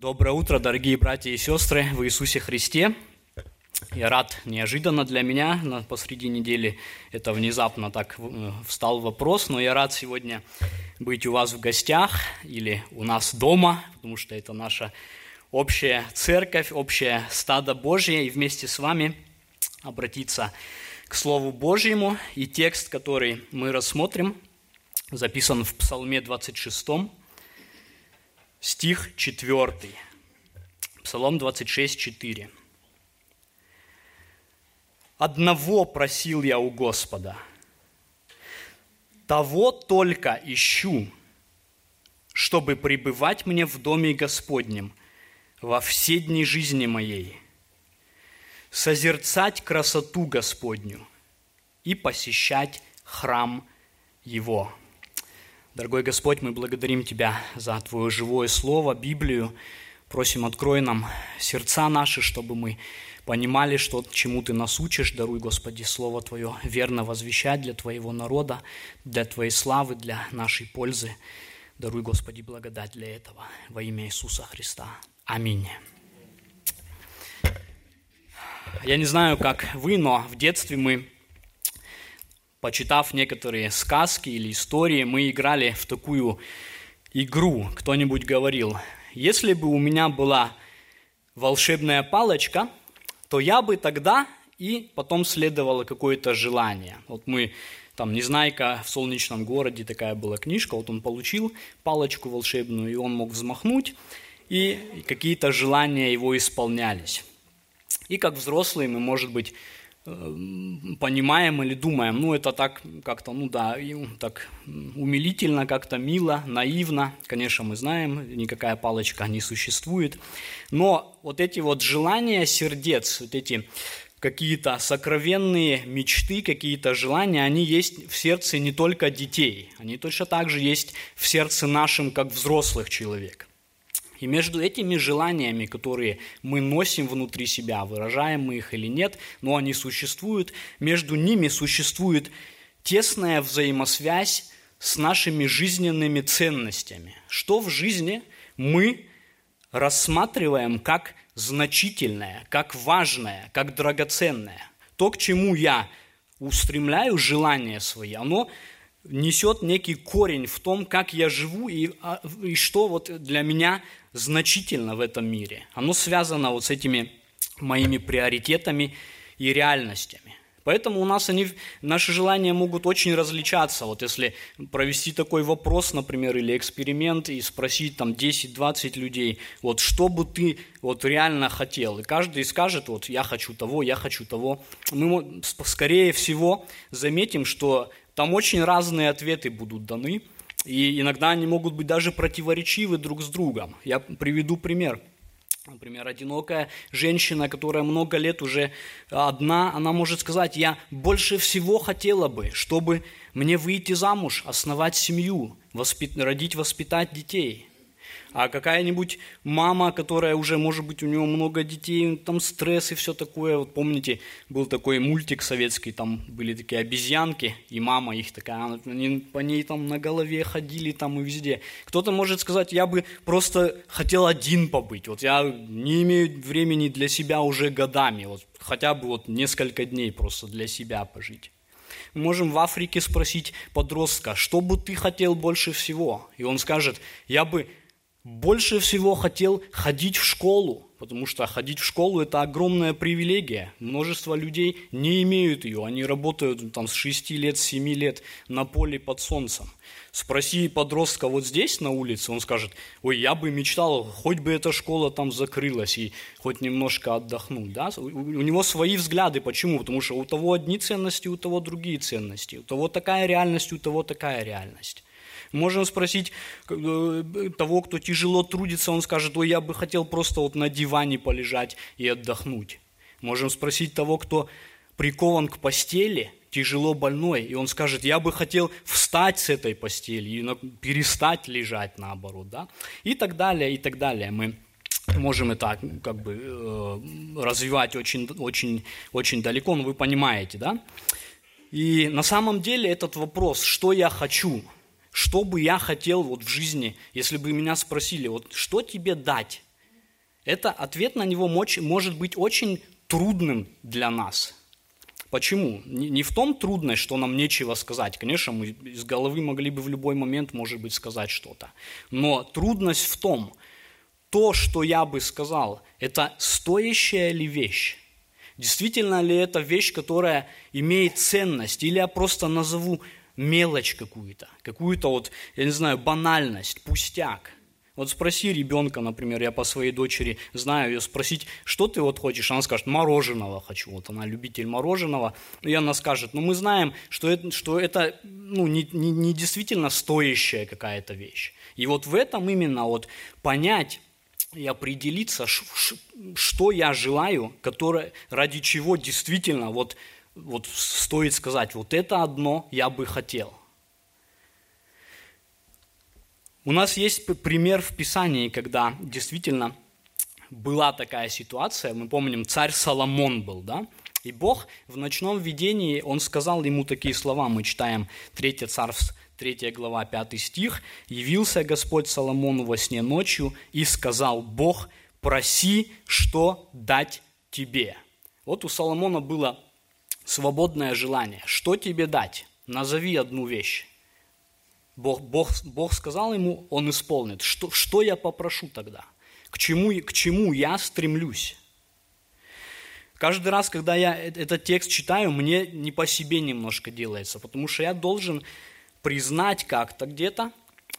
Доброе утро, дорогие братья и сестры в Иисусе Христе. Я рад, неожиданно для меня, посреди недели это внезапно так э, встал вопрос, но я рад сегодня быть у вас в гостях или у нас дома, потому что это наша общая церковь, общее стадо Божье, и вместе с вами обратиться к Слову Божьему. И текст, который мы рассмотрим, записан в Псалме 26, стих 4. Псалом 26, 4. «Одного просил я у Господа, того только ищу, чтобы пребывать мне в доме Господнем во все дни жизни моей, созерцать красоту Господню и посещать храм Его». Дорогой Господь, мы благодарим Тебя за Твое живое Слово, Библию. Просим, открой нам сердца наши, чтобы мы понимали, что чему Ты нас учишь. Даруй, Господи, Слово Твое верно возвещать для Твоего народа, для Твоей славы, для нашей пользы. Даруй, Господи, благодать для этого. Во имя Иисуса Христа. Аминь. Я не знаю, как вы, но в детстве мы почитав некоторые сказки или истории, мы играли в такую игру. Кто-нибудь говорил, если бы у меня была волшебная палочка, то я бы тогда и потом следовало какое-то желание. Вот мы там Незнайка в солнечном городе такая была книжка, вот он получил палочку волшебную, и он мог взмахнуть, и какие-то желания его исполнялись. И как взрослые мы, может быть, понимаем или думаем, ну это так как-то, ну да, так умилительно, как-то мило, наивно. Конечно, мы знаем, никакая палочка не существует. Но вот эти вот желания сердец, вот эти какие-то сокровенные мечты, какие-то желания, они есть в сердце не только детей, они точно так же есть в сердце нашем, как взрослых человек. И между этими желаниями, которые мы носим внутри себя, выражаем мы их или нет, но они существуют, между ними существует тесная взаимосвязь с нашими жизненными ценностями. Что в жизни мы рассматриваем как значительное, как важное, как драгоценное. То, к чему я устремляю желания свои, оно несет некий корень в том, как я живу и, а, и что вот для меня значительно в этом мире. Оно связано вот с этими моими приоритетами и реальностями. Поэтому у нас они, наши желания могут очень различаться. Вот если провести такой вопрос, например, или эксперимент, и спросить там 10-20 людей, вот что бы ты вот реально хотел, и каждый скажет, вот я хочу того, я хочу того, мы скорее всего заметим, что там очень разные ответы будут даны, и иногда они могут быть даже противоречивы друг с другом. Я приведу пример. Например, одинокая женщина, которая много лет уже одна, она может сказать, я больше всего хотела бы, чтобы мне выйти замуж, основать семью, воспит... родить, воспитать детей. А какая-нибудь мама, которая уже, может быть, у нее много детей, там стресс и все такое. Вот помните, был такой мультик советский, там были такие обезьянки, и мама их такая, они по ней там на голове ходили там и везде. Кто-то может сказать, я бы просто хотел один побыть, вот я не имею времени для себя уже годами, вот хотя бы вот несколько дней просто для себя пожить. Мы можем в Африке спросить подростка, что бы ты хотел больше всего? И он скажет, я бы больше всего хотел ходить в школу, потому что ходить в школу – это огромная привилегия. Множество людей не имеют ее, они работают там с 6 лет, с 7 лет на поле под солнцем. Спроси подростка вот здесь на улице, он скажет, ой, я бы мечтал, хоть бы эта школа там закрылась и хоть немножко отдохнуть. Да? У него свои взгляды, почему? Потому что у того одни ценности, у того другие ценности. У того такая реальность, у того такая реальность. Можем спросить э, того, кто тяжело трудится, он скажет, ой, я бы хотел просто вот на диване полежать и отдохнуть. Можем спросить того, кто прикован к постели, тяжело больной, и он скажет, я бы хотел встать с этой постели и перестать лежать наоборот, да? И так далее, и так далее. Мы можем это как бы э, развивать очень, очень, очень далеко, но вы понимаете, да? И на самом деле этот вопрос, что я хочу – что бы я хотел вот в жизни, если бы меня спросили, вот что тебе дать? это ответ на него может быть очень трудным для нас. Почему? Не в том трудность, что нам нечего сказать. Конечно, мы из головы могли бы в любой момент, может быть, сказать что-то. Но трудность в том, то, что я бы сказал, это стоящая ли вещь? Действительно ли это вещь, которая имеет ценность? Или я просто назову мелочь какую-то, какую-то вот, я не знаю, банальность, пустяк – вот спроси ребенка, например, я по своей дочери знаю ее спросить, что ты вот хочешь, она скажет, мороженого хочу, вот она любитель мороженого, и она скажет, ну мы знаем, что это, что это ну, не, не, не действительно стоящая какая-то вещь. И вот в этом именно вот понять и определиться, что я желаю, которое, ради чего действительно вот, вот стоит сказать, вот это одно я бы хотел. У нас есть пример в Писании, когда действительно была такая ситуация. Мы помним, царь Соломон был, да? И Бог в ночном видении, Он сказал ему такие слова, мы читаем 3 Царств, 3 глава, 5 стих. «Явился Господь Соломону во сне ночью и сказал, Бог, проси, что дать тебе». Вот у Соломона было свободное желание. Что тебе дать? Назови одну вещь. Бог, Бог, Бог сказал ему, он исполнит. Что, что я попрошу тогда? К чему, к чему я стремлюсь? Каждый раз, когда я э, этот текст читаю, мне не по себе немножко делается, потому что я должен признать как-то где-то,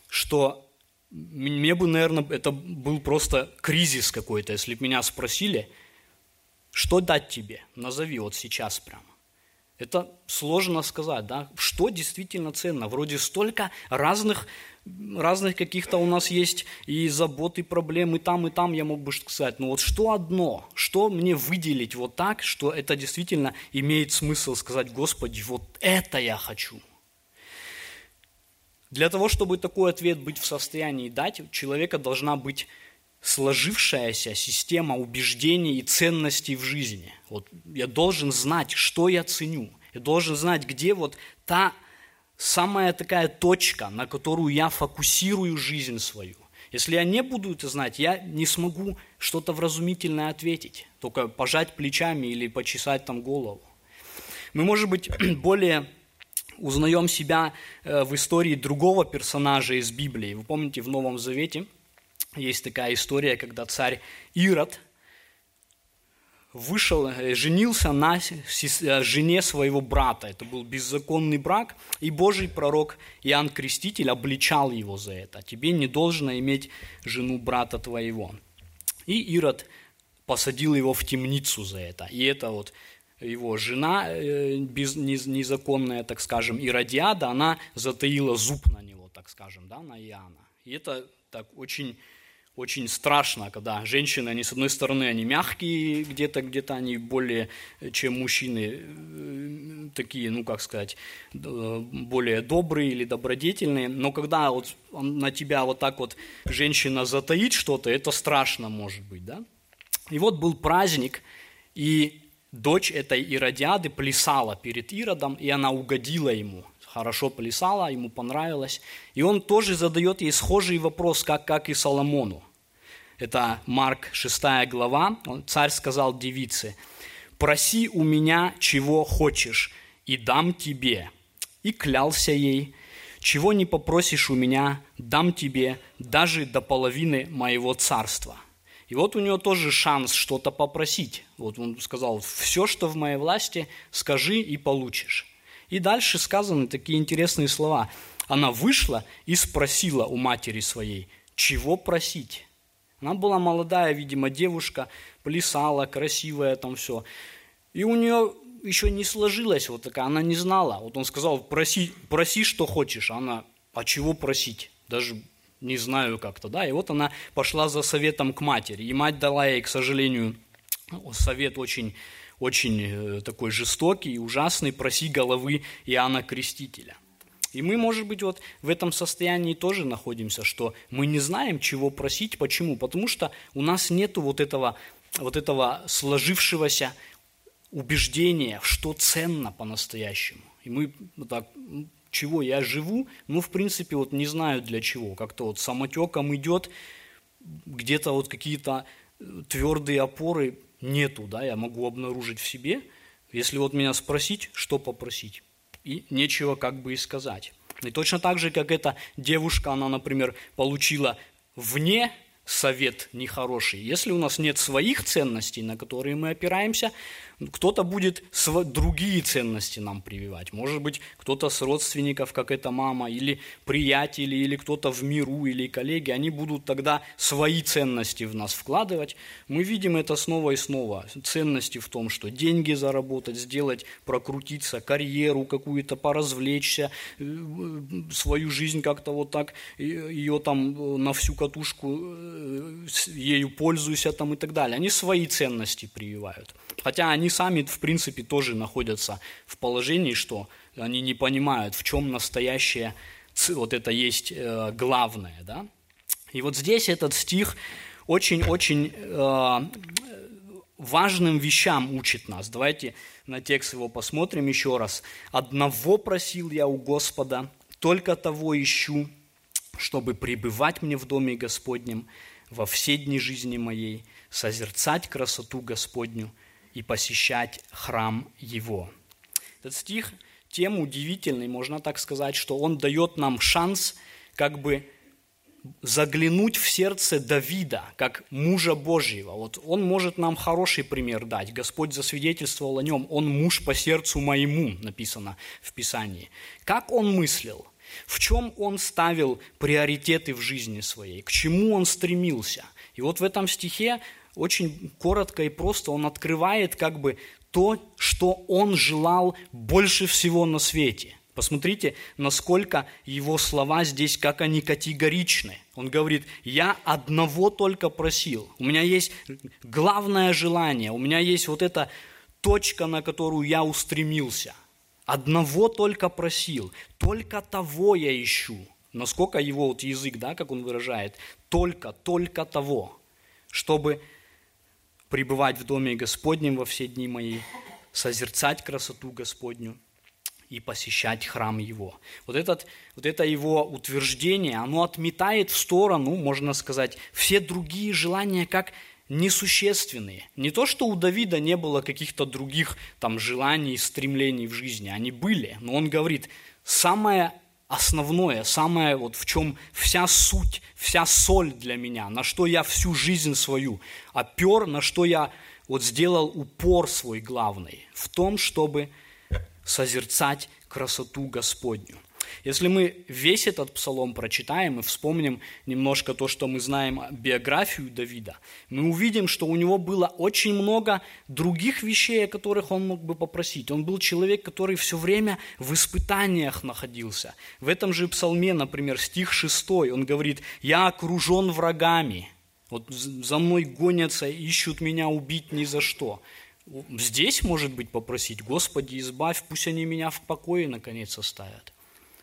что мне бы, наверное, это был просто кризис какой-то, если бы меня спросили, что дать тебе, назови вот сейчас прямо. Это сложно сказать, да? Что действительно ценно? Вроде столько разных, разных каких-то у нас есть и забот, и проблем, и там, и там я мог бы сказать. Но вот что одно? Что мне выделить вот так, что это действительно имеет смысл сказать, Господи, вот это я хочу? Для того, чтобы такой ответ быть в состоянии дать, у человека должна быть сложившаяся система убеждений и ценностей в жизни. Вот я должен знать, что я ценю. Я должен знать, где вот та самая такая точка, на которую я фокусирую жизнь свою. Если я не буду это знать, я не смогу что-то вразумительное ответить, только пожать плечами или почесать там голову. Мы, может быть, более узнаем себя э, в истории другого персонажа из Библии. Вы помните, в Новом Завете – есть такая история, когда царь Ирод вышел, э, женился на э, жене своего брата. Это был беззаконный брак, и Божий пророк Иоанн Креститель обличал его за это. Тебе не должно иметь жену брата твоего. И Ирод посадил его в темницу за это. И это вот его жена э, без, незаконная, так скажем, Иродиада, она затаила зуб на него, так скажем, да, на Иоанна. И это так очень очень страшно, когда женщины, они с одной стороны, они мягкие, где-то, где-то они более, чем мужчины, э, такие, ну, как сказать, более добрые или добродетельные, но когда вот на тебя вот так вот женщина затаит что-то, это страшно может быть, да? И вот был праздник, и дочь этой Иродиады плясала перед Иродом, и она угодила ему – хорошо плясала, ему понравилось. И он тоже задает ей схожий вопрос, как, как и Соломону. Это Марк 6 глава. Царь сказал девице, «Проси у меня, чего хочешь, и дам тебе». И клялся ей, «Чего не попросишь у меня, дам тебе даже до половины моего царства». И вот у него тоже шанс что-то попросить. Вот он сказал, все, что в моей власти, скажи и получишь. И дальше сказаны такие интересные слова. Она вышла и спросила у матери своей, чего просить. Она была молодая, видимо, девушка, плясала, красивая там все. И у нее еще не сложилось вот такая, она не знала. Вот он сказал, проси, проси, что хочешь. Она, а чего просить? Даже не знаю как-то, да. И вот она пошла за советом к матери. И мать дала ей, к сожалению, совет очень очень э, такой жестокий и ужасный, проси головы Иоанна Крестителя. И мы, может быть, вот в этом состоянии тоже находимся, что мы не знаем, чего просить. Почему? Потому что у нас нет вот этого, вот этого сложившегося убеждения, что ценно по-настоящему. И мы так, чего я живу, ну, в принципе, вот не знаю для чего. Как-то вот самотеком идет, где-то вот какие-то твердые опоры нету, да, я могу обнаружить в себе. Если вот меня спросить, что попросить, и нечего как бы и сказать. И точно так же, как эта девушка, она, например, получила вне совет нехороший. Если у нас нет своих ценностей, на которые мы опираемся, кто-то будет другие ценности нам прививать. Может быть, кто-то с родственников, как эта мама, или приятели, или кто-то в миру, или коллеги, они будут тогда свои ценности в нас вкладывать. Мы видим это снова и снова. Ценности в том, что деньги заработать, сделать, прокрутиться, карьеру какую-то, поразвлечься, э, свою жизнь как-то вот так, ее там э, на всю катушку, э, ею пользуюсь там и так далее. Они свои ценности прививают. Хотя они сами, в принципе, тоже находятся в положении, что они не понимают, в чем настоящее, вот это есть э, главное. Да? И вот здесь этот стих очень-очень э, важным вещам учит нас. Давайте на текст его посмотрим еще раз. «Одного просил я у Господа, только того ищу, чтобы пребывать мне в доме Господнем во все дни жизни моей, созерцать красоту Господню и посещать храм Его. Этот стих тем удивительный, можно так сказать, что он дает нам шанс как бы заглянуть в сердце Давида, как мужа Божьего. Вот он может нам хороший пример дать. Господь засвидетельствовал о нем. Он муж по сердцу моему, написано в Писании. Как он мыслил? В чем он ставил приоритеты в жизни своей? К чему он стремился? И вот в этом стихе очень коротко и просто он открывает как бы то, что он желал больше всего на свете. Посмотрите, насколько его слова здесь, как они категоричны. Он говорит, я одного только просил. У меня есть главное желание, у меня есть вот эта точка, на которую я устремился. Одного только просил, только того я ищу. Насколько его вот язык, да, как он выражает, только, только того, чтобы пребывать в доме Господнем во все дни мои, созерцать красоту Господню и посещать храм Его. Вот, этот, вот это его утверждение, оно отметает в сторону, можно сказать, все другие желания как несущественные. Не то, что у Давида не было каких-то других там желаний, стремлений в жизни, они были, но он говорит, самое основное, самое вот в чем вся суть, вся соль для меня, на что я всю жизнь свою опер, на что я вот сделал упор свой главный, в том, чтобы созерцать красоту Господню. Если мы весь этот псалом прочитаем и вспомним немножко то, что мы знаем биографию Давида, мы увидим, что у него было очень много других вещей, о которых он мог бы попросить. Он был человек, который все время в испытаниях находился. В этом же псалме, например, стих 6, он говорит, «Я окружен врагами, вот за мной гонятся, ищут меня убить ни за что». Здесь, может быть, попросить, Господи, избавь, пусть они меня в покое наконец оставят.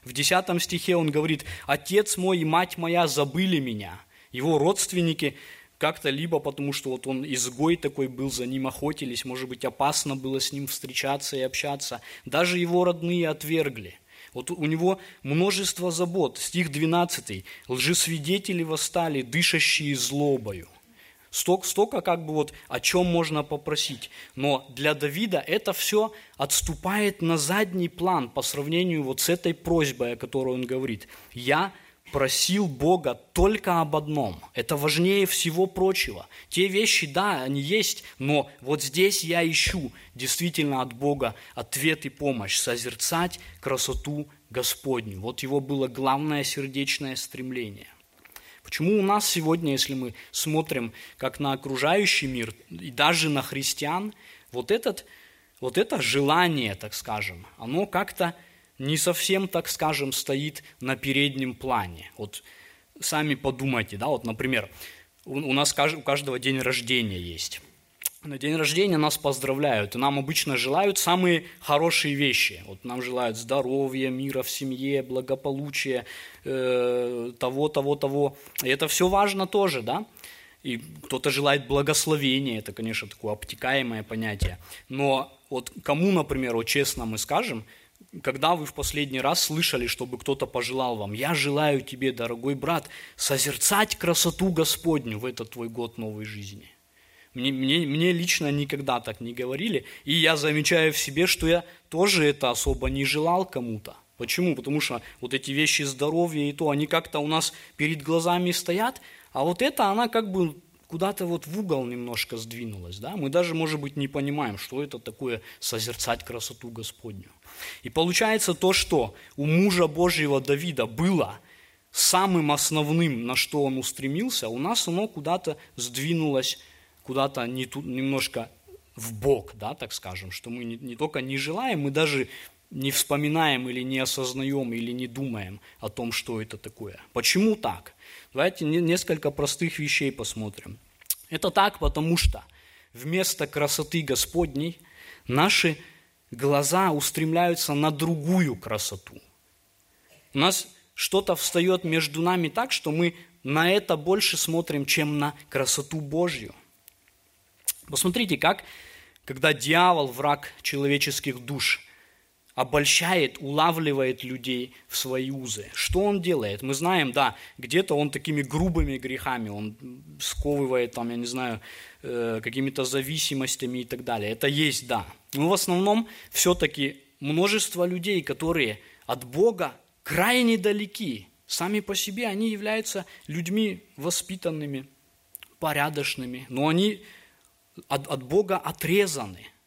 В 10 стихе он говорит, «Отец мой и мать моя забыли меня». Его родственники как-то либо потому, что вот он изгой такой был, за ним охотились, может быть, опасно было с ним встречаться и общаться. Даже его родные отвергли. Вот у него множество забот. Стих 12. «Лжесвидетели восстали, дышащие злобою». Столько, столько как бы вот о чем можно попросить. Но для Давида это все отступает на задний план по сравнению вот с этой просьбой, о которой он говорит. Я просил Бога только об одном. Это важнее всего прочего. Те вещи, да, они есть, но вот здесь я ищу действительно от Бога ответ и помощь, созерцать красоту Господню. Вот его было главное сердечное стремление. Почему у нас сегодня, если мы смотрим как на окружающий мир и даже на христиан, вот, этот, вот это желание, так скажем, оно как-то не совсем, так скажем, стоит на переднем плане. Вот сами подумайте, да, вот, например, у нас у каждого день рождения есть. На день рождения нас поздравляют, и нам обычно желают самые хорошие вещи. Вот нам желают здоровья, мира в семье, благополучия, э, того, того, того. И это все важно тоже, да? И кто-то желает благословения, это, конечно, такое обтекаемое понятие. Но вот кому, например, вот честно мы скажем, когда вы в последний раз слышали, чтобы кто-то пожелал вам, я желаю тебе, дорогой брат, созерцать красоту Господню в этот твой год новой жизни – Мне, мне, мне лично никогда так не говорили. И я замечаю в себе, что я тоже это особо не желал кому-то. Почему? Потому что вот эти вещи здоровья и то, они как-то у нас перед глазами стоят, а вот это, она как бы куда-то вот в угол немножко сдвинулась. Да? Мы даже, может быть, не понимаем, что это такое созерцать красоту Господню. И получается то, что у мужа Божьего Давида было самым основным, на что он устремился, у нас оно куда-то сдвинулось, куда-то не тут, немножко в бок, да, так скажем, что мы не, не только не желаем, мы даже не вспоминаем или не осознаем или не думаем о том, что это такое. Почему так? Давайте несколько простых вещей посмотрим. Это так, потому что вместо красоты Господней наши глаза устремляются на другую красоту. У нас что-то встает между нами так, что мы на это больше смотрим, чем на красоту Божью. Посмотрите, как, когда дьявол, враг человеческих душ, обольщает, улавливает людей в свои узы. Что он делает? Мы знаем, да, где-то он такими грубыми грехами, он сковывает, там, я не знаю, э, какими-то зависимостями и так далее. Это есть, да. Но в основном все-таки множество людей, которые от Бога крайне далеки, сами по себе они являются людьми воспитанными, порядочными, но они от, от Бога отрезаны –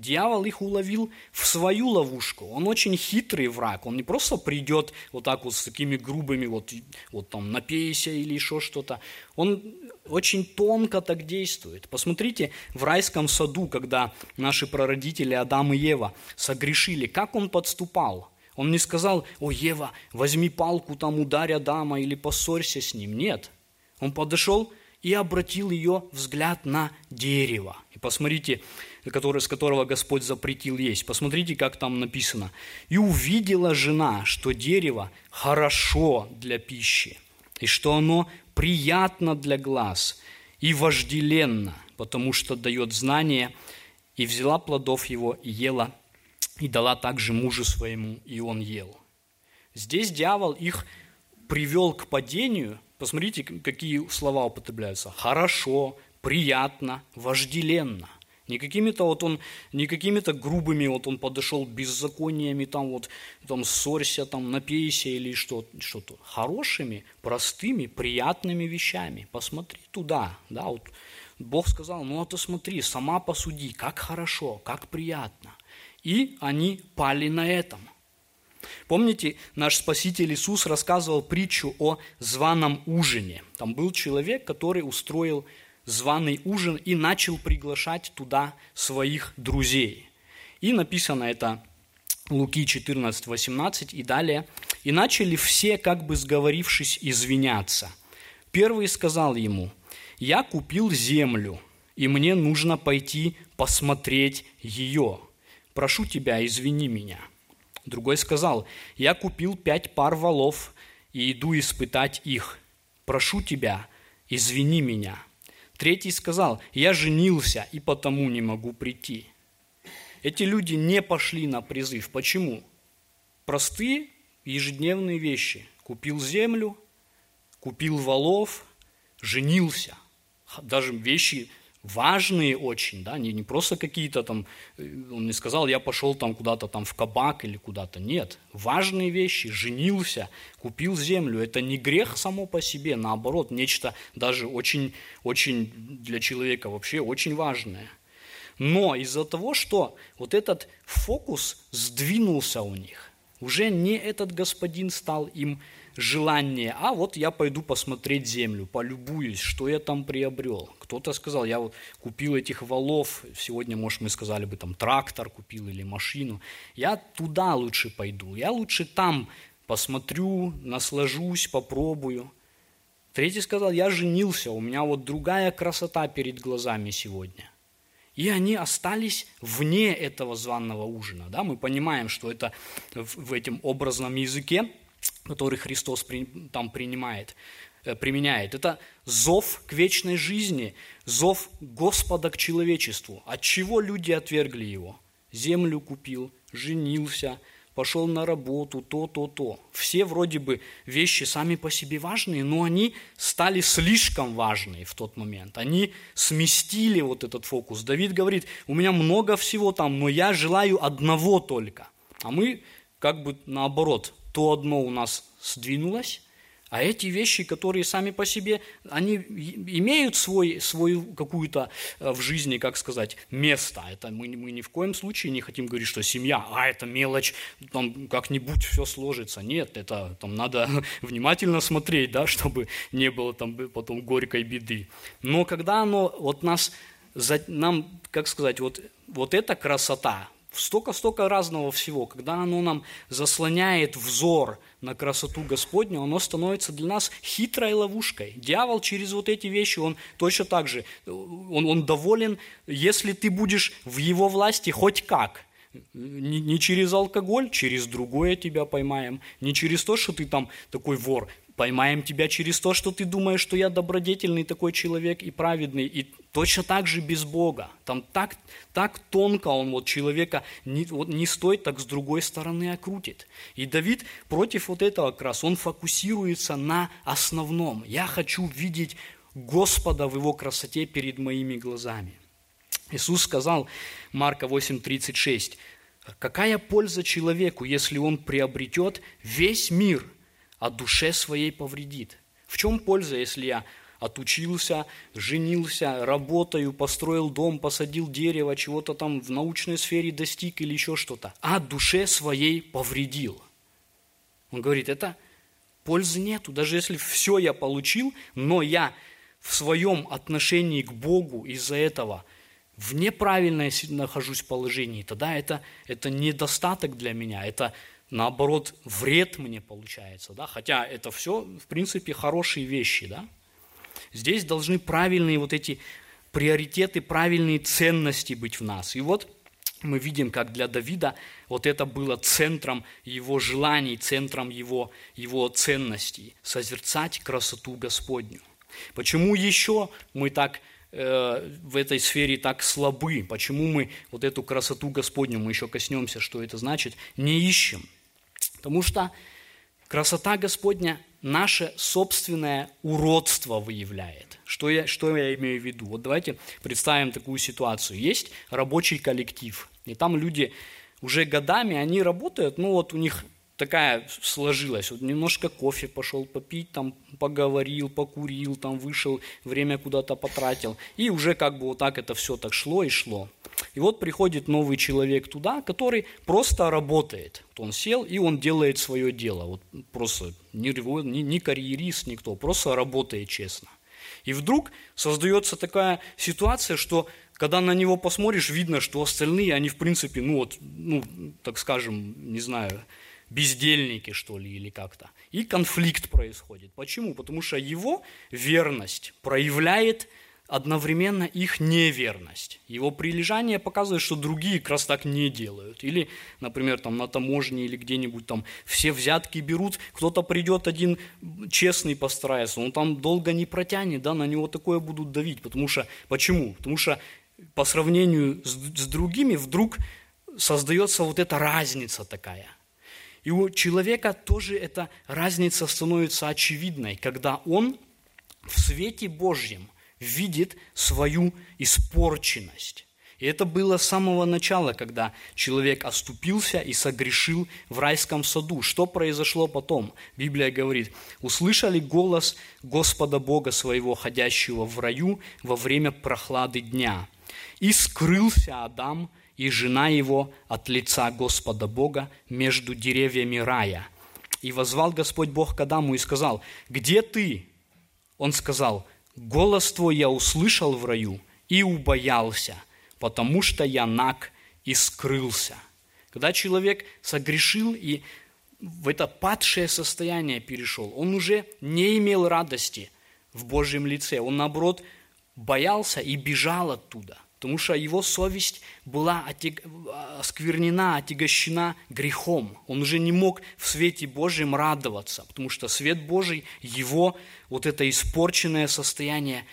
Дьявол их уловил в свою ловушку. Он очень хитрый враг. Он не просто придет вот так вот с такими грубыми, вот, вот там напейся или еще что-то. Он очень тонко так действует. Посмотрите, в райском саду, когда наши прародители Адам и Ева согрешили, как он подступал. Он не сказал, о, Ева, возьми палку, там ударь Адама или поссорься с ним. Нет. Он подошел и обратил ее взгляд на дерево. И посмотрите, который, с которого Господь запретил есть. Посмотрите, как там написано. «И увидела жена, что дерево хорошо для пищи, и что оно приятно для глаз и вожделенно, потому что дает знание, и взяла плодов его и ела, и дала также мужу своему, и он ел». Здесь дьявол их привел к падению. Посмотрите, какие слова употребляются. Хорошо, приятно, вожделенно – не какими-то вот он, не какими-то грубыми вот он подошел беззакониями, там вот, там ссорься, там напейся или что, что-то. Хорошими, простыми, приятными вещами. Посмотри туда, да, вот Бог сказал, ну это смотри, сама посуди, как хорошо, как приятно. И они пали на этом. Помните, наш Спаситель Иисус рассказывал притчу о званом ужине. Там был человек, который устроил званый ужин и начал приглашать туда своих друзей. И написано это Луки 14, 18 и далее. «И начали все, как бы сговорившись, извиняться. Первый сказал ему, «Я купил землю, и мне нужно пойти посмотреть ее. Прошу тебя, извини меня». Другой сказал, «Я купил пять пар валов и иду испытать их. Прошу тебя, извини меня». Третий сказал, я женился и потому не могу прийти. Эти люди не пошли на призыв. Почему? Простые ежедневные вещи. Купил землю, купил валов, женился. Даже вещи важные очень, да, не, не просто какие-то там, э, он не сказал, я пошел там куда-то там в кабак или куда-то, нет, важные вещи, женился, купил землю, это не грех само по себе, наоборот, нечто даже очень, очень для человека вообще очень важное. Но из-за того, что вот этот фокус сдвинулся у них, уже не этот господин стал им желание, а вот я пойду посмотреть землю, полюбуюсь, что я там приобрел. Кто-то сказал, я вот купил этих валов, сегодня, может, мы сказали бы, там, трактор купил или машину. Я туда лучше пойду, я лучше там посмотрю, наслажусь, попробую. Третий сказал, я женился, у меня вот другая красота перед глазами сегодня. И они остались вне этого званного ужина. Да? Мы понимаем, что это в этом образном языке который Христос там принимает, э, применяет. Это зов к вечной жизни, зов Господа к человечеству. От чего люди отвергли его? Землю купил, женился, пошел на работу, то, то, то. Все вроде бы вещи сами по себе важные, но они стали слишком важные в тот момент. Они сместили вот этот фокус. Давид говорит, у меня много всего там, но я желаю одного только. А мы как бы наоборот, то одно у нас сдвинулось, а эти вещи, которые сами по себе, они имеют свой, свою какую-то э, в жизни, как сказать, место. Это мы, мы ни в коем случае не хотим говорить, что семья, а это мелочь, там как-нибудь все сложится. Нет, это там надо внимательно смотреть, да, чтобы не было там потом горькой беды. Но когда оно вот нас, нам, как сказать, вот, вот эта красота, столько-столько разного всего, когда оно нам заслоняет взор на красоту Господню, оно становится для нас хитрой ловушкой. Дьявол через вот эти вещи, он точно так же, он, он доволен, если ты будешь в его власти хоть как – не, не через алкоголь, через другое тебя поймаем. Не через то, что ты там такой вор. Поймаем тебя через то, что ты думаешь, что я добродетельный такой человек и праведный. И точно так же без Бога. Там так, так тонко он вот человека не, вот не стоит, так с другой стороны окрутит. И Давид против вот этого как раз, он фокусируется на основном. Я хочу видеть Господа в его красоте перед моими глазами. Иисус сказал, Марка 8:36, какая польза человеку, если он приобретет весь мир – а душе своей повредит. В чем польза, если я отучился, женился, работаю, построил дом, посадил дерево, чего-то там в научной сфере достиг или еще что-то, а душе своей повредил? Он говорит, это пользы нету, даже если все я получил, но я в своем отношении к Богу из-за этого в неправильной нахожусь положении, тогда это, это недостаток для меня, это наоборот, вред мне получается, да, хотя это все, в принципе, хорошие вещи, да. Здесь должны правильные вот эти приоритеты, правильные ценности быть в нас. И вот мы видим, как для Давида вот это было центром его желаний, центром его, его ценностей – созерцать красоту Господню. Почему еще мы так э, в этой сфере так слабы? Почему мы вот эту красоту Господню, мы еще коснемся, что это значит, не ищем? Потому что красота Господня наше собственное уродство выявляет. Что я, что я имею в виду? Вот давайте представим такую ситуацию. Есть рабочий коллектив, и там люди уже годами, они работают, ну вот у них такая сложилась. Вот немножко кофе пошел попить, там поговорил, покурил, там вышел, время куда-то потратил. И уже как бы вот так это все так шло и шло. И вот приходит новый человек туда, который просто работает. Вот он сел, и он делает свое дело. Вот просто не, не, не карьерист, никто, просто работает честно. И вдруг создается такая ситуация, что когда на него посмотришь, видно, что остальные, они в принципе, ну вот, ну, так скажем, не знаю, бездельники, что ли, или как-то. И конфликт происходит. Почему? Потому что его верность проявляет одновременно их неверность. Его прилежание показывает, что другие как раз так не делают. Или, например, там на таможне или где-нибудь там все взятки берут, кто-то придет один честный постарается, он там долго не протянет, да, на него такое будут давить. Потому что, почему? Потому что по сравнению с, с другими вдруг создается вот эта разница такая. И у человека тоже эта разница становится очевидной, когда он в свете Божьем – видит свою испорченность. И это было с самого начала, когда человек оступился и согрешил в райском саду. Что произошло потом? Библия говорит, услышали голос Господа Бога своего, ходящего в раю во время прохлады дня. И скрылся Адам и жена его от лица Господа Бога между деревьями рая. И возвал Господь Бог к Адаму и сказал, где ты? Он сказал, Голос твой я услышал в раю и убоялся, потому что я наг и скрылся. Когда человек согрешил и в это падшее состояние перешел, он уже не имел радости в Божьем лице. Он, наоборот, боялся и бежал оттуда – потому что его совесть была осквернена, отягощена грехом. Он уже не мог в свете Божьем радоваться, потому что свет Божий, его вот это испорченное состояние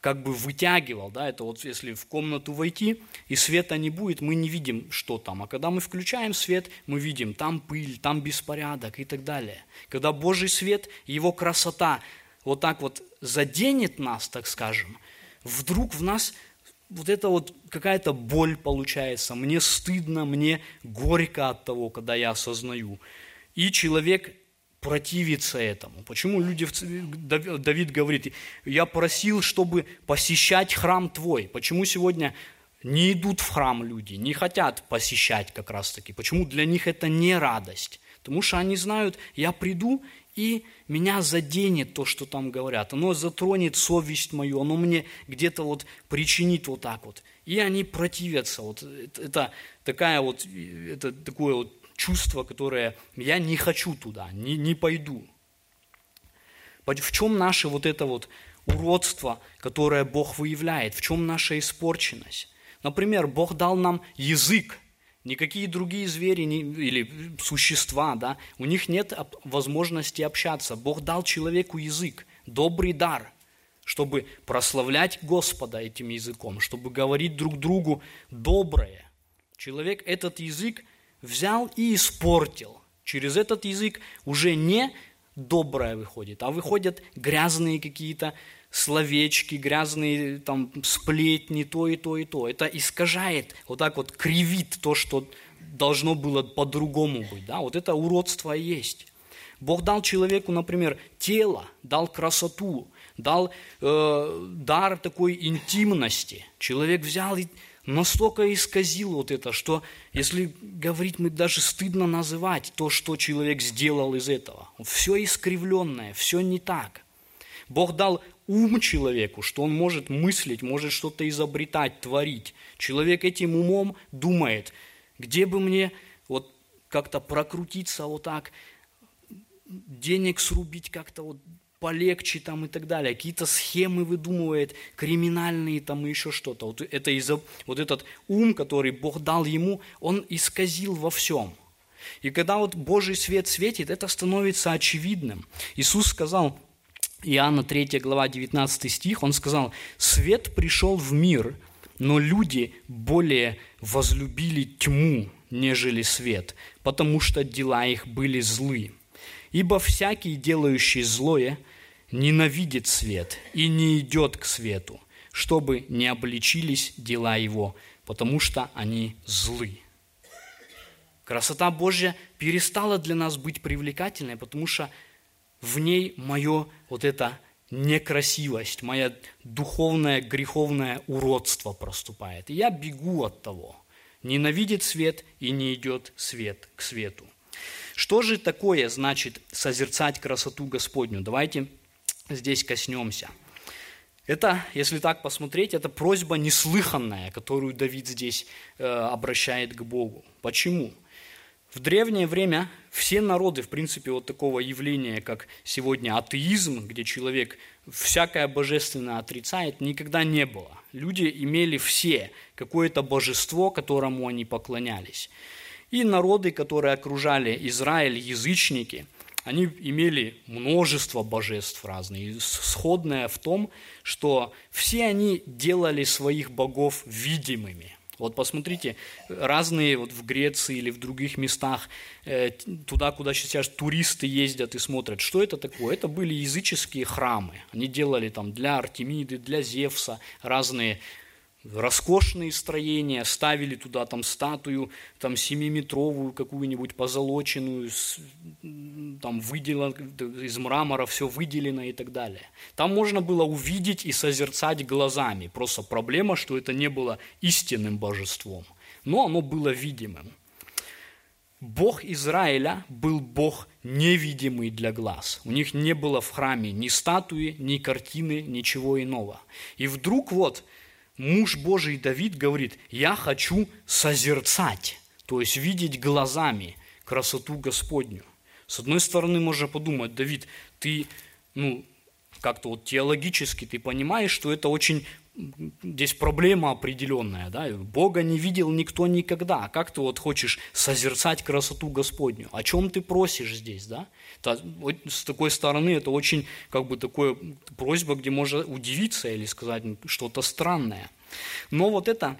как бы вытягивал, да, это вот если в комнату войти, и света не будет, мы не видим, что там. А когда мы включаем свет, мы видим, там пыль, там беспорядок и так далее. Когда Божий свет, его красота вот так вот заденет нас, так скажем, вдруг в нас вот это вот какая-то боль получается, мне стыдно, мне горько от того, когда я осознаю. И человек противиться этому. Почему люди, Давид говорит, я просил, чтобы посещать храм твой. Почему сегодня не идут в храм люди, не хотят посещать как раз таки? Почему для них это не радость? Потому что они знают, я приду, и меня заденет то, что там говорят. Оно затронет совесть мою, оно мне где-то вот причинит вот так вот. И они противятся. Вот это такая вот, это такое вот чувство, которое я не хочу туда, не, не пойду. В чем наше вот это вот уродство, которое Бог выявляет? В чем наша испорченность? Например, Бог дал нам язык. Никакие другие звери не, или существа, да, у них нет возможности общаться. Бог дал человеку язык, добрый дар, чтобы прославлять Господа этим языком, чтобы говорить друг другу доброе. Человек этот язык взял и испортил. Через этот язык уже не доброе выходит, а выходят грязные какие-то словечки, грязные там сплетни, то и то и то. Это искажает, вот так вот кривит то, что должно было по-другому быть. Да? Вот это уродство есть. Бог дал человеку, например, тело, дал красоту, дал э, дар такой интимности. Человек взял и настолько исказил вот это, что, если говорить, мы даже стыдно называть то, что человек сделал из этого. Все искривленное, все не так. Бог дал ум человеку, что он может мыслить, может что-то изобретать, творить. Человек этим умом думает, где бы мне вот как-то прокрутиться вот так, денег срубить как-то вот полегче там и так далее, какие-то схемы выдумывает, криминальные там и еще что-то. Вот, это из-за, вот этот ум, который Бог дал ему, он исказил во всем. И когда вот Божий свет светит, это становится очевидным. Иисус сказал, Иоанна 3 глава 19 стих, он сказал, «Свет пришел в мир, но люди более возлюбили тьму, нежели свет, потому что дела их были злы. Ибо всякий, делающий злое, ненавидит свет и не идет к свету, чтобы не обличились дела его, потому что они злы. Красота Божья перестала для нас быть привлекательной, потому что в ней мое вот это некрасивость, моя духовное греховное уродство проступает. И я бегу от того. Ненавидит свет и не идет свет к свету. Что же такое значит созерцать красоту Господню? Давайте здесь коснемся. Это, если так посмотреть, это просьба неслыханная, которую Давид здесь э, обращает к Богу. Почему? В древнее время все народы, в принципе, вот такого явления, как сегодня атеизм, где человек всякое божественное отрицает, никогда не было. Люди имели все какое-то божество, которому они поклонялись. И народы, которые окружали Израиль, язычники – они имели множество божеств разных. сходное в том, что все они делали своих богов видимыми. Вот посмотрите, разные вот в Греции или в других местах, э, туда, куда сейчас туристы ездят и смотрят, что это такое? Это были языческие храмы. Они делали там для Артемиды, для Зевса разные роскошные строения, ставили туда там статую, там семиметровую какую-нибудь позолоченную, там выделено, из мрамора все выделено и так далее. Там можно было увидеть и созерцать глазами. Просто проблема, что это не было истинным божеством, но оно было видимым. Бог Израиля был Бог невидимый для глаз. У них не было в храме ни статуи, ни картины, ничего иного. И вдруг вот муж Божий Давид говорит, я хочу созерцать, то есть видеть глазами красоту Господню. С одной стороны, можно подумать, Давид, ты, ну, как-то вот теологически ты понимаешь, что это очень здесь проблема определенная, да, Бога не видел никто никогда, как ты вот хочешь созерцать красоту Господню, о чем ты просишь здесь, да, с такой стороны это очень, как бы, такая просьба, где можно удивиться или сказать что-то странное, но вот это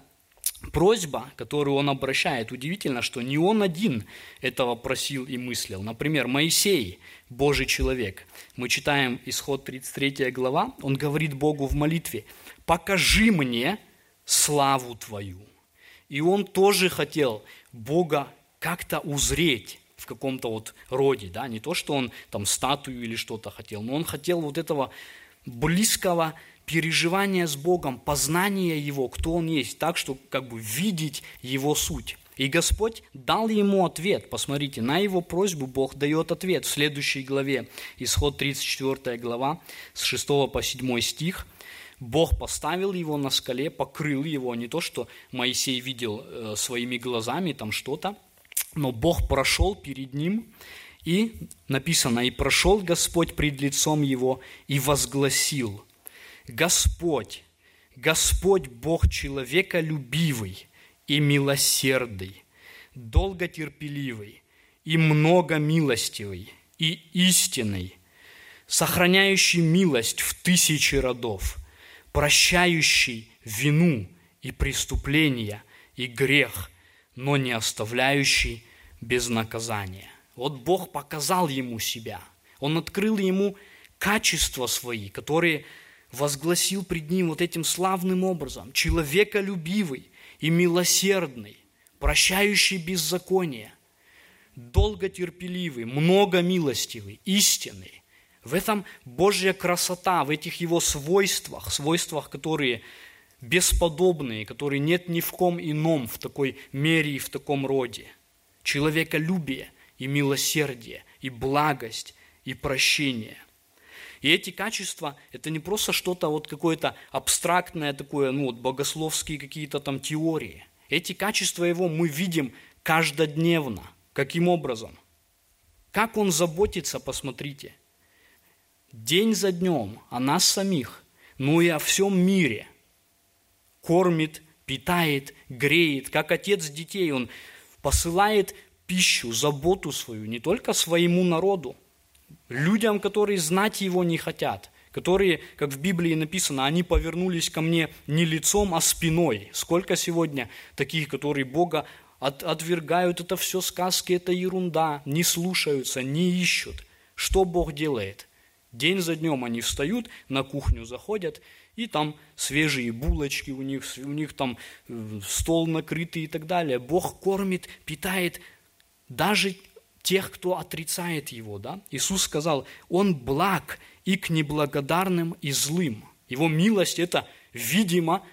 просьба, которую он обращает, удивительно, что не он один этого просил и мыслил. Например, Моисей, Божий человек. Мы читаем исход 33 глава, он говорит Богу в молитве, покажи мне славу Твою. И он тоже хотел Бога как-то узреть в каком-то вот роде, да, не то, что он там статую или что-то хотел, но он хотел вот этого близкого переживания с Богом, познания Его, кто Он есть, так, что как бы видеть Его суть. И Господь дал ему ответ. Посмотрите, на его просьбу Бог дает ответ в следующей главе. Исход 34 глава, с 6 по 7 стих. Бог поставил его на скале, покрыл его, не то, что Моисей видел э, своими глазами там что-то, но Бог прошел перед ним, и написано, «И прошел Господь пред лицом его, и возгласил, Господь, Господь Бог человеколюбивый и милосердный, долготерпеливый и многомилостивый и истинный, сохраняющий милость в тысячи родов, прощающий вину и преступления и грех, но не оставляющий без наказания. Вот Бог показал ему себя. Он открыл ему качества свои, которые возгласил пред ним вот этим славным образом, человеколюбивый и милосердный, прощающий беззаконие, долготерпеливый, многомилостивый, истинный. В этом Божья красота, в этих его свойствах, свойствах, которые бесподобные, которые нет ни в ком ином в такой мере и в таком роде. Человеколюбие и милосердие, и благость, и прощение. И эти качества – это не просто что-то вот какое-то абстрактное такое, ну вот богословские какие-то там теории. Эти качества его мы видим каждодневно. Каким образом? Как он заботится, посмотрите. День за днем о нас самих, ну и о всем мире. Кормит, питает, греет, как отец детей. Он посылает пищу, заботу свою не только своему народу, людям, которые знать его не хотят, которые, как в Библии написано, они повернулись ко мне не лицом, а спиной. Сколько сегодня таких, которые Бога от, отвергают, это все сказки, это ерунда, не слушаются, не ищут. Что Бог делает? День за днем они встают, на кухню заходят, и там свежие булочки у них, у них там э, стол накрытый и так далее. Бог кормит, питает даже тех, кто отрицает Его. Да? Иисус сказал, Он благ и к неблагодарным, и злым. Его милость – это, видимо,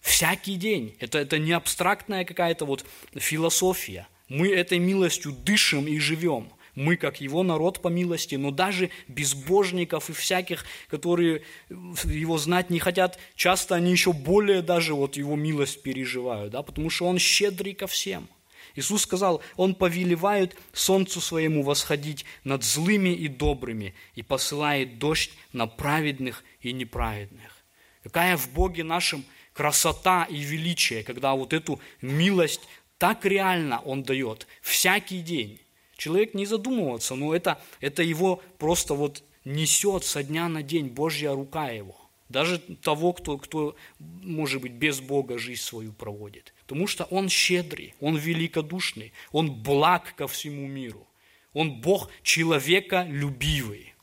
всякий день. Это, это не абстрактная какая-то вот философия. Мы этой милостью дышим и живем. Мы, как его народ по милости, но даже безбожников и всяких, которые его знать не хотят, часто они еще более даже вот его милость переживают, да, потому что он щедрый ко всем – Иисус сказал, Он повелевает солнцу своему восходить над злыми и добрыми и посылает дождь на праведных и неправедных. Какая в Боге нашем красота и величие, когда вот эту милость так реально Он дает всякий день. Человек не задумывается, но это, это его просто вот несет со дня на день Божья рука его. Даже того, кто, кто, может быть, без Бога жизнь свою проводит. Потому что Он щедрый, Он великодушный, Он благ ко всему миру. Он Бог человека любивый.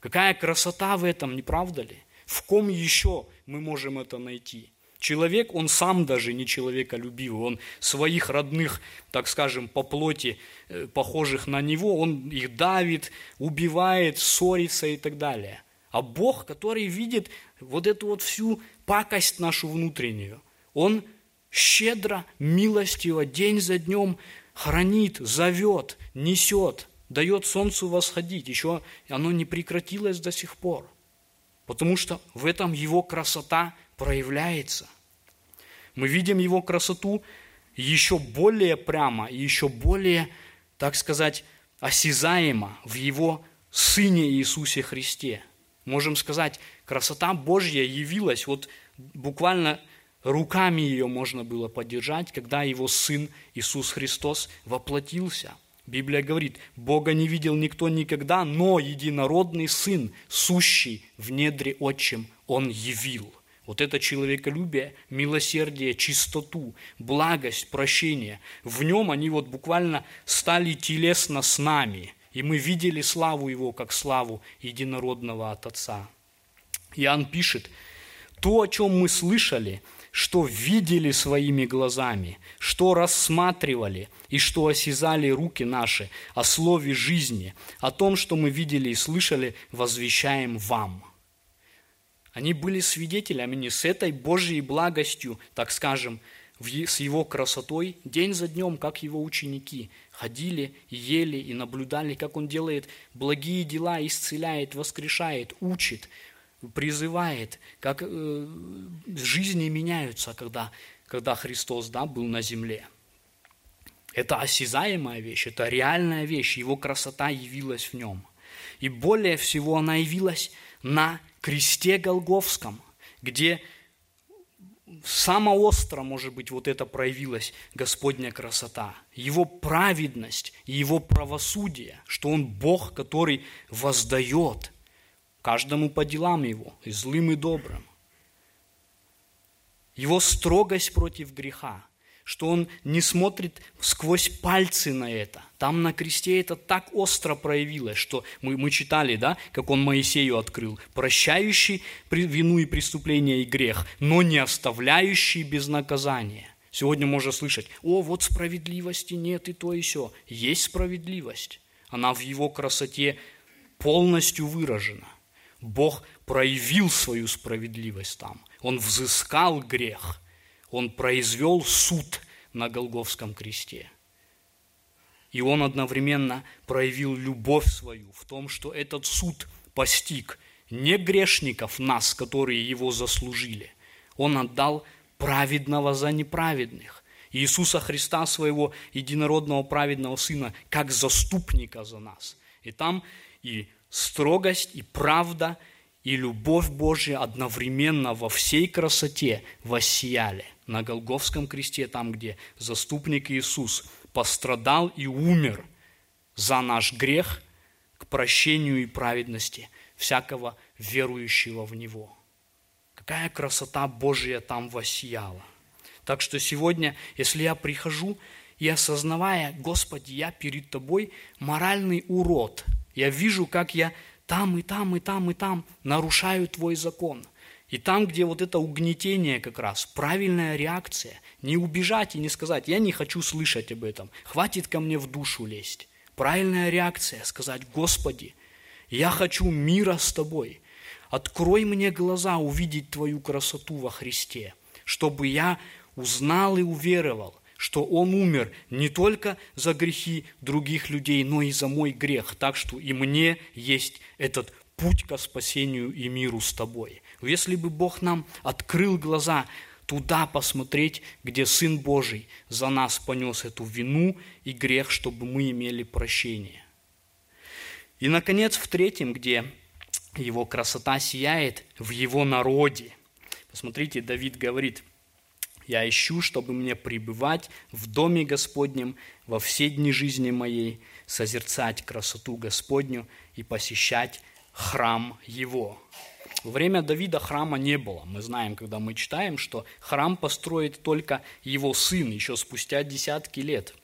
Какая красота в этом, не правда ли? В ком еще мы можем это найти? Человек, он сам даже не человеколюбивый, он своих родных, так скажем, по плоти, э, похожих на него, он их давит, убивает, ссорится и так далее. А Бог, который видит вот эту вот всю пакость нашу внутреннюю, Он щедро, милостиво, день за днем хранит, зовет, несет, дает солнцу восходить. Еще оно не прекратилось до сих пор. Потому что в этом его красота проявляется. Мы видим его красоту еще более прямо и еще более, так сказать, осязаемо в его Сыне Иисусе Христе. Можем сказать, красота Божья явилась вот буквально руками ее можно было поддержать, когда его Сын Иисус Христос воплотился. Библия говорит, Бога не видел никто никогда, но единородный Сын, сущий в недре отчим, Он явил – вот это человеколюбие, милосердие, чистоту, благость, прощение. В нем они вот буквально стали телесно с нами. И мы видели славу Его, как славу единородного от Отца. Иоанн пишет, то, о чем мы слышали, что видели своими глазами, что рассматривали и что осязали руки наши о слове жизни, о том, что мы видели и слышали, возвещаем вам – они были свидетелями не с этой Божьей благостью, так скажем, с его красотой, день за днем, как его ученики, ходили ели и наблюдали, как он делает благие дела, исцеляет, воскрешает, учит, призывает, как э, жизни меняются, когда, когда Христос да, был на земле. Это осязаемая вещь, это реальная вещь, его красота явилась в нем. И более всего она явилась на кресте Голговском, где самое остро, может быть, вот это проявилась Господня красота, Его праведность и Его правосудие, что Он Бог, который воздает каждому по делам Его, и злым, и добрым. Его строгость против греха – что он не смотрит сквозь пальцы на это. Там на кресте это так остро проявилось, что мы, мы читали, да, как он Моисею открыл, прощающий вину и преступление и грех, но не оставляющий без наказания. Сегодня можно слышать, о, вот справедливости нет и то и все. Есть справедливость. Она в его красоте полностью выражена. Бог проявил свою справедливость там. Он взыскал грех – он произвел суд на Голговском кресте. И он одновременно проявил любовь свою в том, что этот суд постиг не грешников нас, которые его заслужили. Он отдал праведного за неправедных. Иисуса Христа, своего единородного праведного Сына, как заступника за нас. И там и строгость, и правда, и любовь Божья одновременно во всей красоте воссияли на Голговском кресте, там, где заступник Иисус пострадал и умер за наш грех к прощению и праведности всякого верующего в Него. Какая красота Божья там воссияла. Так что сегодня, если я прихожу и осознавая, Господи, я перед Тобой моральный урод, я вижу, как я там и там и там и там нарушаю Твой закон – и там, где вот это угнетение как раз, правильная реакция, не убежать и не сказать, я не хочу слышать об этом, хватит ко мне в душу лезть. Правильная реакция, сказать, Господи, я хочу мира с Тобой, открой мне глаза увидеть Твою красоту во Христе, чтобы я узнал и уверовал, что Он умер не только за грехи других людей, но и за мой грех, так что и мне есть этот путь ко спасению и миру с Тобой. Если бы Бог нам открыл глаза туда посмотреть, где Сын Божий за нас понес эту вину и грех, чтобы мы имели прощение. И, наконец, в третьем, где его красота сияет в его народе. Посмотрите, Давид говорит, «Я ищу, чтобы мне пребывать в доме Господнем во все дни жизни моей, созерцать красоту Господню и посещать храм Его». Во время Давида храма не было. Мы знаем, когда мы читаем, что храм построит только его сын еще спустя десятки лет.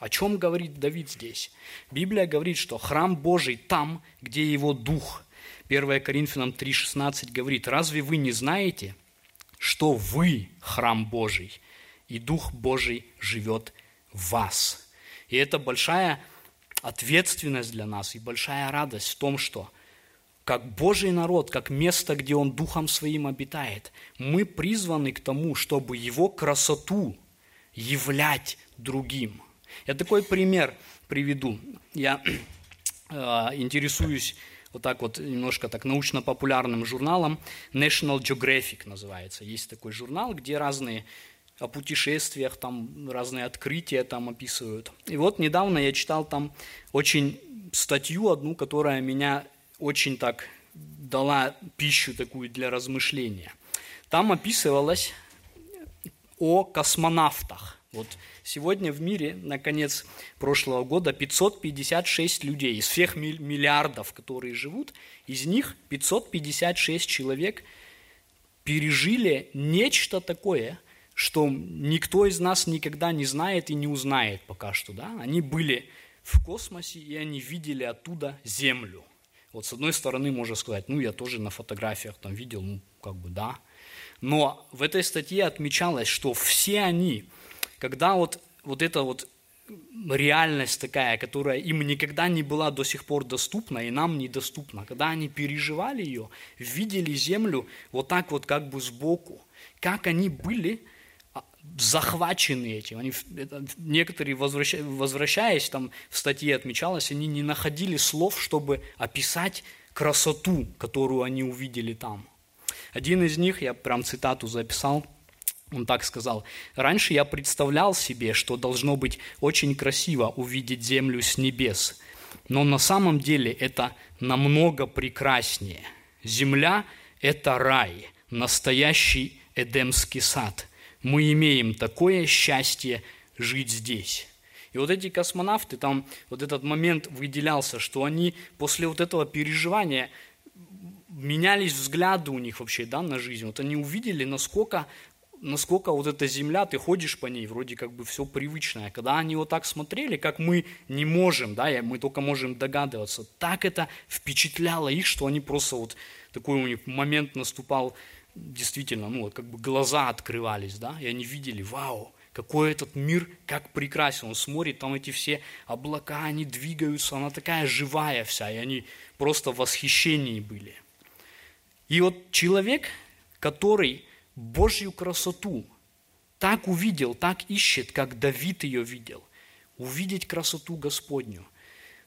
О чем говорит Давид здесь? Библия говорит, что храм Божий там, где его дух. 1 Коринфянам 3,16 говорит, разве вы не знаете, что вы храм Божий, и Дух Божий живет в вас? И это большая ответственность для нас и большая радость в том, что как Божий народ, как место, где Он Духом Своим обитает, мы призваны к тому, чтобы Его красоту являть другим. Я такой пример приведу. Я э, интересуюсь вот так вот немножко так научно-популярным журналом National Geographic называется. Есть такой журнал, где разные о путешествиях, там разные открытия там описывают. И вот недавно я читал там очень статью одну, которая меня очень так дала пищу такую для размышления. Там описывалось о космонавтах. Вот сегодня в мире, на конец прошлого года, 556 людей из всех миллиардов, которые живут, из них 556 человек пережили нечто такое, что никто из нас никогда не знает и не узнает пока что. Да? Они были в космосе, и они видели оттуда Землю. Вот с одной стороны можно сказать, ну я тоже на фотографиях там видел, ну как бы да. Но в этой статье отмечалось, что все они, когда вот, вот эта вот реальность такая, которая им никогда не была до сих пор доступна и нам недоступна, когда они переживали ее, видели землю вот так вот как бы сбоку, как они были захвачены этим. Они, некоторые, возвращаясь, возвращаясь, там в статье отмечалось, они не находили слов, чтобы описать красоту, которую они увидели там. Один из них, я прям цитату записал, он так сказал, «Раньше я представлял себе, что должно быть очень красиво увидеть землю с небес, но на самом деле это намного прекраснее. Земля – это рай, настоящий Эдемский сад мы имеем такое счастье жить здесь. И вот эти космонавты, там вот этот момент выделялся, что они после вот этого переживания менялись взгляды у них вообще да, на жизнь. Вот они увидели, насколько, насколько вот эта земля, ты ходишь по ней, вроде как бы все привычное. Когда они вот так смотрели, как мы не можем, да, мы только можем догадываться, так это впечатляло их, что они просто вот такой у них момент наступал, действительно, ну вот как бы глаза открывались, да, и они видели, вау, какой этот мир, как прекрасен. Он смотрит, там эти все облака, они двигаются, она такая живая вся, и они просто в восхищении были. И вот человек, который Божью красоту так увидел, так ищет, как Давид ее видел, увидеть красоту Господню,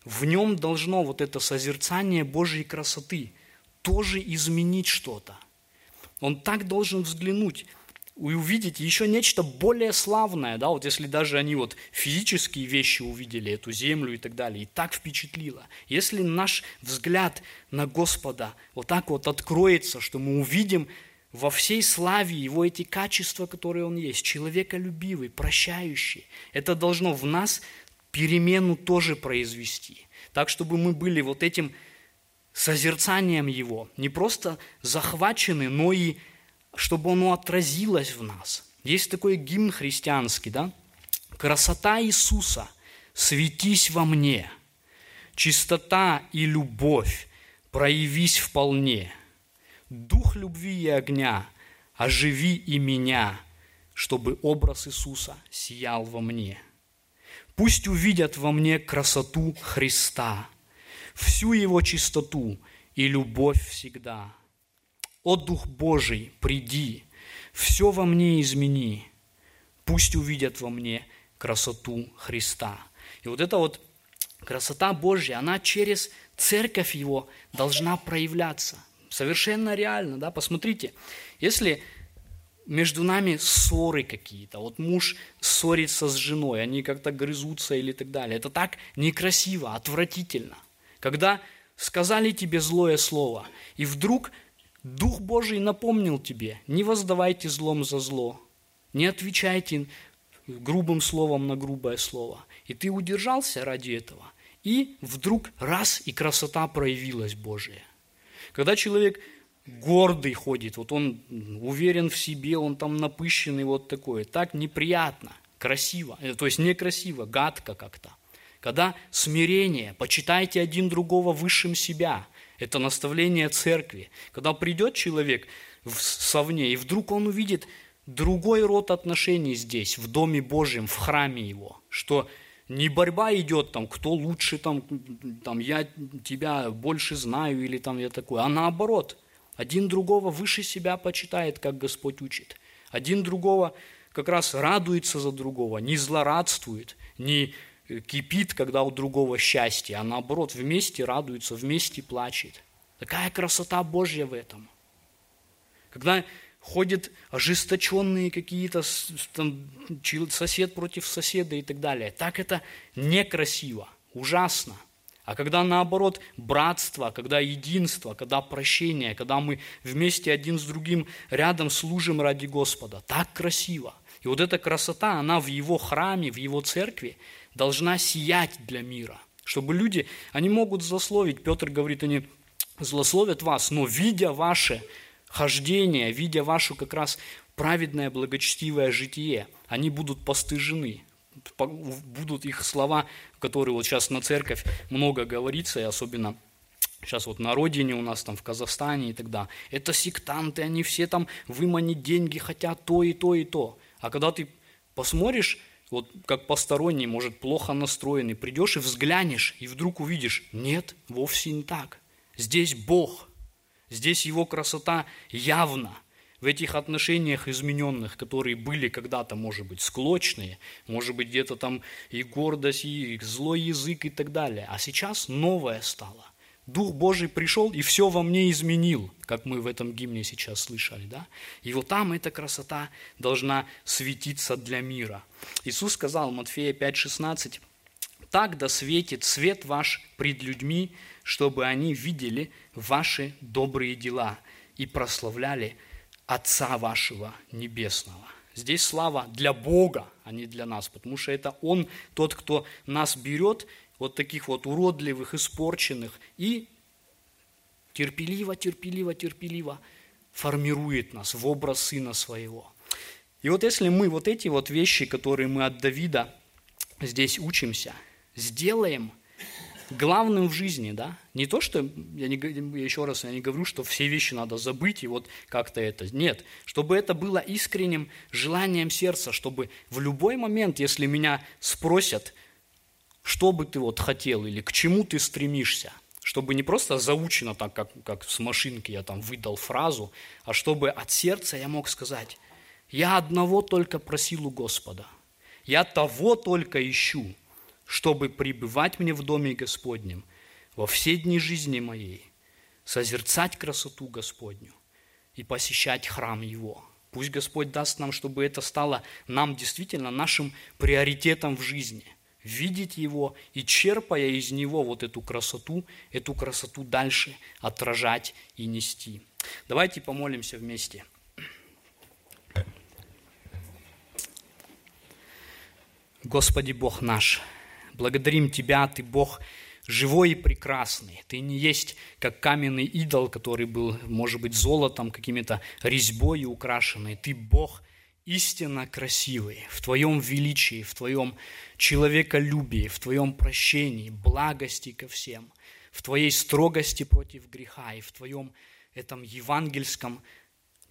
в нем должно вот это созерцание Божьей красоты тоже изменить что-то – он так должен взглянуть и увидеть еще нечто более славное, да, вот если даже они вот физические вещи увидели, эту землю и так далее, и так впечатлило. Если наш взгляд на Господа вот так вот откроется, что мы увидим во всей славе Его эти качества, которые Он есть, человеколюбивый, прощающий, это должно в нас перемену тоже произвести. Так, чтобы мы были вот этим созерцанием Его, не просто захвачены, но и чтобы оно отразилось в нас. Есть такой гимн христианский, да? «Красота Иисуса, светись во мне, чистота и любовь, проявись вполне, дух любви и огня, оживи и меня, чтобы образ Иисуса сиял во мне. Пусть увидят во мне красоту Христа – всю его чистоту и любовь всегда. О Дух Божий, приди, все во мне измени, пусть увидят во мне красоту Христа. И вот эта вот красота Божья, она через церковь Его должна проявляться. Совершенно реально, да, посмотрите, если между нами ссоры какие-то, вот муж ссорится с женой, они как-то грызутся или так далее, это так некрасиво, отвратительно – когда сказали тебе злое слово, и вдруг Дух Божий напомнил тебе, не воздавайте злом за зло, не отвечайте грубым словом на грубое слово. И ты удержался ради этого. И вдруг раз, и красота проявилась Божия. Когда человек гордый ходит, вот он уверен в себе, он там напыщенный, вот такое, так неприятно, красиво, э, то есть некрасиво, гадко как-то когда смирение, почитайте один другого высшим себя, это наставление церкви. Когда придет человек в совне, и вдруг он увидит другой род отношений здесь, в Доме Божьем, в храме его, что не борьба идет там, кто лучше, там, там я тебя больше знаю или там я такой, а наоборот, один другого выше себя почитает, как Господь учит. Один другого как раз радуется за другого, не злорадствует, не кипит, когда у другого счастье, а наоборот, вместе радуется, вместе плачет. Такая красота Божья в этом. Когда ходят ожесточенные какие-то там, сосед против соседа и так далее. Так это некрасиво, ужасно. А когда наоборот братство, когда единство, когда прощение, когда мы вместе один с другим рядом служим ради Господа, так красиво. И вот эта красота, она в Его храме, в Его церкви должна сиять для мира. Чтобы люди, они могут злословить, Петр говорит, они злословят вас, но видя ваше хождение, видя вашу как раз праведное, благочестивое житие, они будут постыжены, будут их слова, которые вот сейчас на церковь много говорится, и особенно сейчас вот на родине у нас там в Казахстане и тогда, это сектанты, они все там выманить деньги хотят то и то и то. А когда ты посмотришь, вот как посторонний, может, плохо настроенный, придешь и взглянешь, и вдруг увидишь, нет, вовсе не так. Здесь Бог, здесь Его красота явна – в этих отношениях измененных, которые были когда-то, может быть, склочные, может быть, где-то там и гордость, и злой язык и так далее. А сейчас новое стало. Дух Божий пришел и все во мне изменил, как мы в этом гимне сейчас слышали. Да? И вот там эта красота должна светиться для мира. Иисус сказал, Матфея 5,16, «Так да светит свет ваш пред людьми, чтобы они видели ваши добрые дела и прославляли Отца вашего Небесного. Здесь слава для Бога, а не для нас, потому что это Он тот, кто нас берет, вот таких вот уродливых, испорченных, и терпеливо, терпеливо, терпеливо формирует нас в образ Сына Своего. И вот если мы вот эти вот вещи, которые мы от Давида здесь учимся, сделаем – главным в жизни, да, не то, что, я, не, я еще раз, я не говорю, что все вещи надо забыть и вот как-то это, нет, чтобы это было искренним желанием сердца, чтобы в любой момент, если меня спросят, что бы ты вот хотел или к чему ты стремишься, чтобы не просто заучено так, как, как с машинки я там выдал фразу, а чтобы от сердца я мог сказать, я одного только просил у Господа, я того только ищу – чтобы пребывать мне в доме Господнем во все дни жизни моей, созерцать красоту Господню и посещать храм Его. Пусть Господь даст нам, чтобы это стало нам действительно нашим приоритетом в жизни. Видеть Его и черпая из Него вот эту красоту, эту красоту дальше отражать и нести. Давайте помолимся вместе. Господи Бог наш, Благодарим Тебя, Ты Бог живой и прекрасный. Ты не есть как каменный идол, который был, может быть, золотом, какими-то резьбой украшенный. Ты Бог истинно красивый в Твоем величии, в Твоем человеколюбии, в Твоем прощении, благости ко всем, в Твоей строгости против греха и в Твоем этом евангельском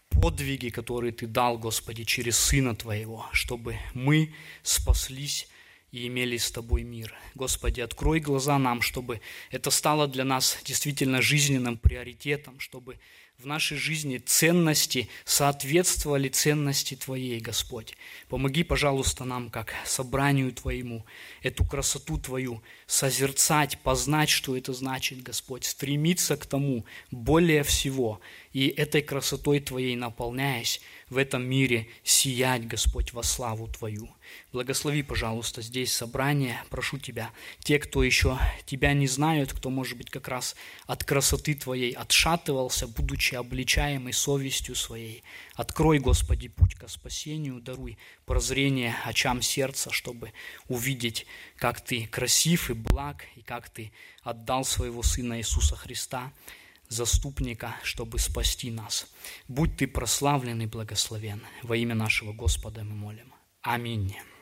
подвиге, который Ты дал, Господи, через Сына Твоего, чтобы мы спаслись и имели с Тобой мир. Господи, открой глаза нам, чтобы это стало для нас действительно жизненным приоритетом, чтобы в нашей жизни ценности соответствовали ценности Твоей, Господь. Помоги, пожалуйста, нам, как собранию Твоему, эту красоту Твою созерцать, познать, что это значит, Господь, стремиться к тому более всего, и этой красотой Твоей наполняясь, в этом мире сиять, Господь, во славу Твою. Благослови, пожалуйста, здесь собрание, прошу Тебя. Те, кто еще Тебя не знают, кто, может быть, как раз от красоты Твоей отшатывался, будучи обличаемый совестью своей, открой, Господи, путь ко спасению, даруй прозрение очам сердца, чтобы увидеть, как Ты красив и благ, и как Ты отдал своего Сына Иисуса Христа – заступника, чтобы спасти нас. Будь ты прославлен и благословен. Во имя нашего Господа мы молим. Аминь.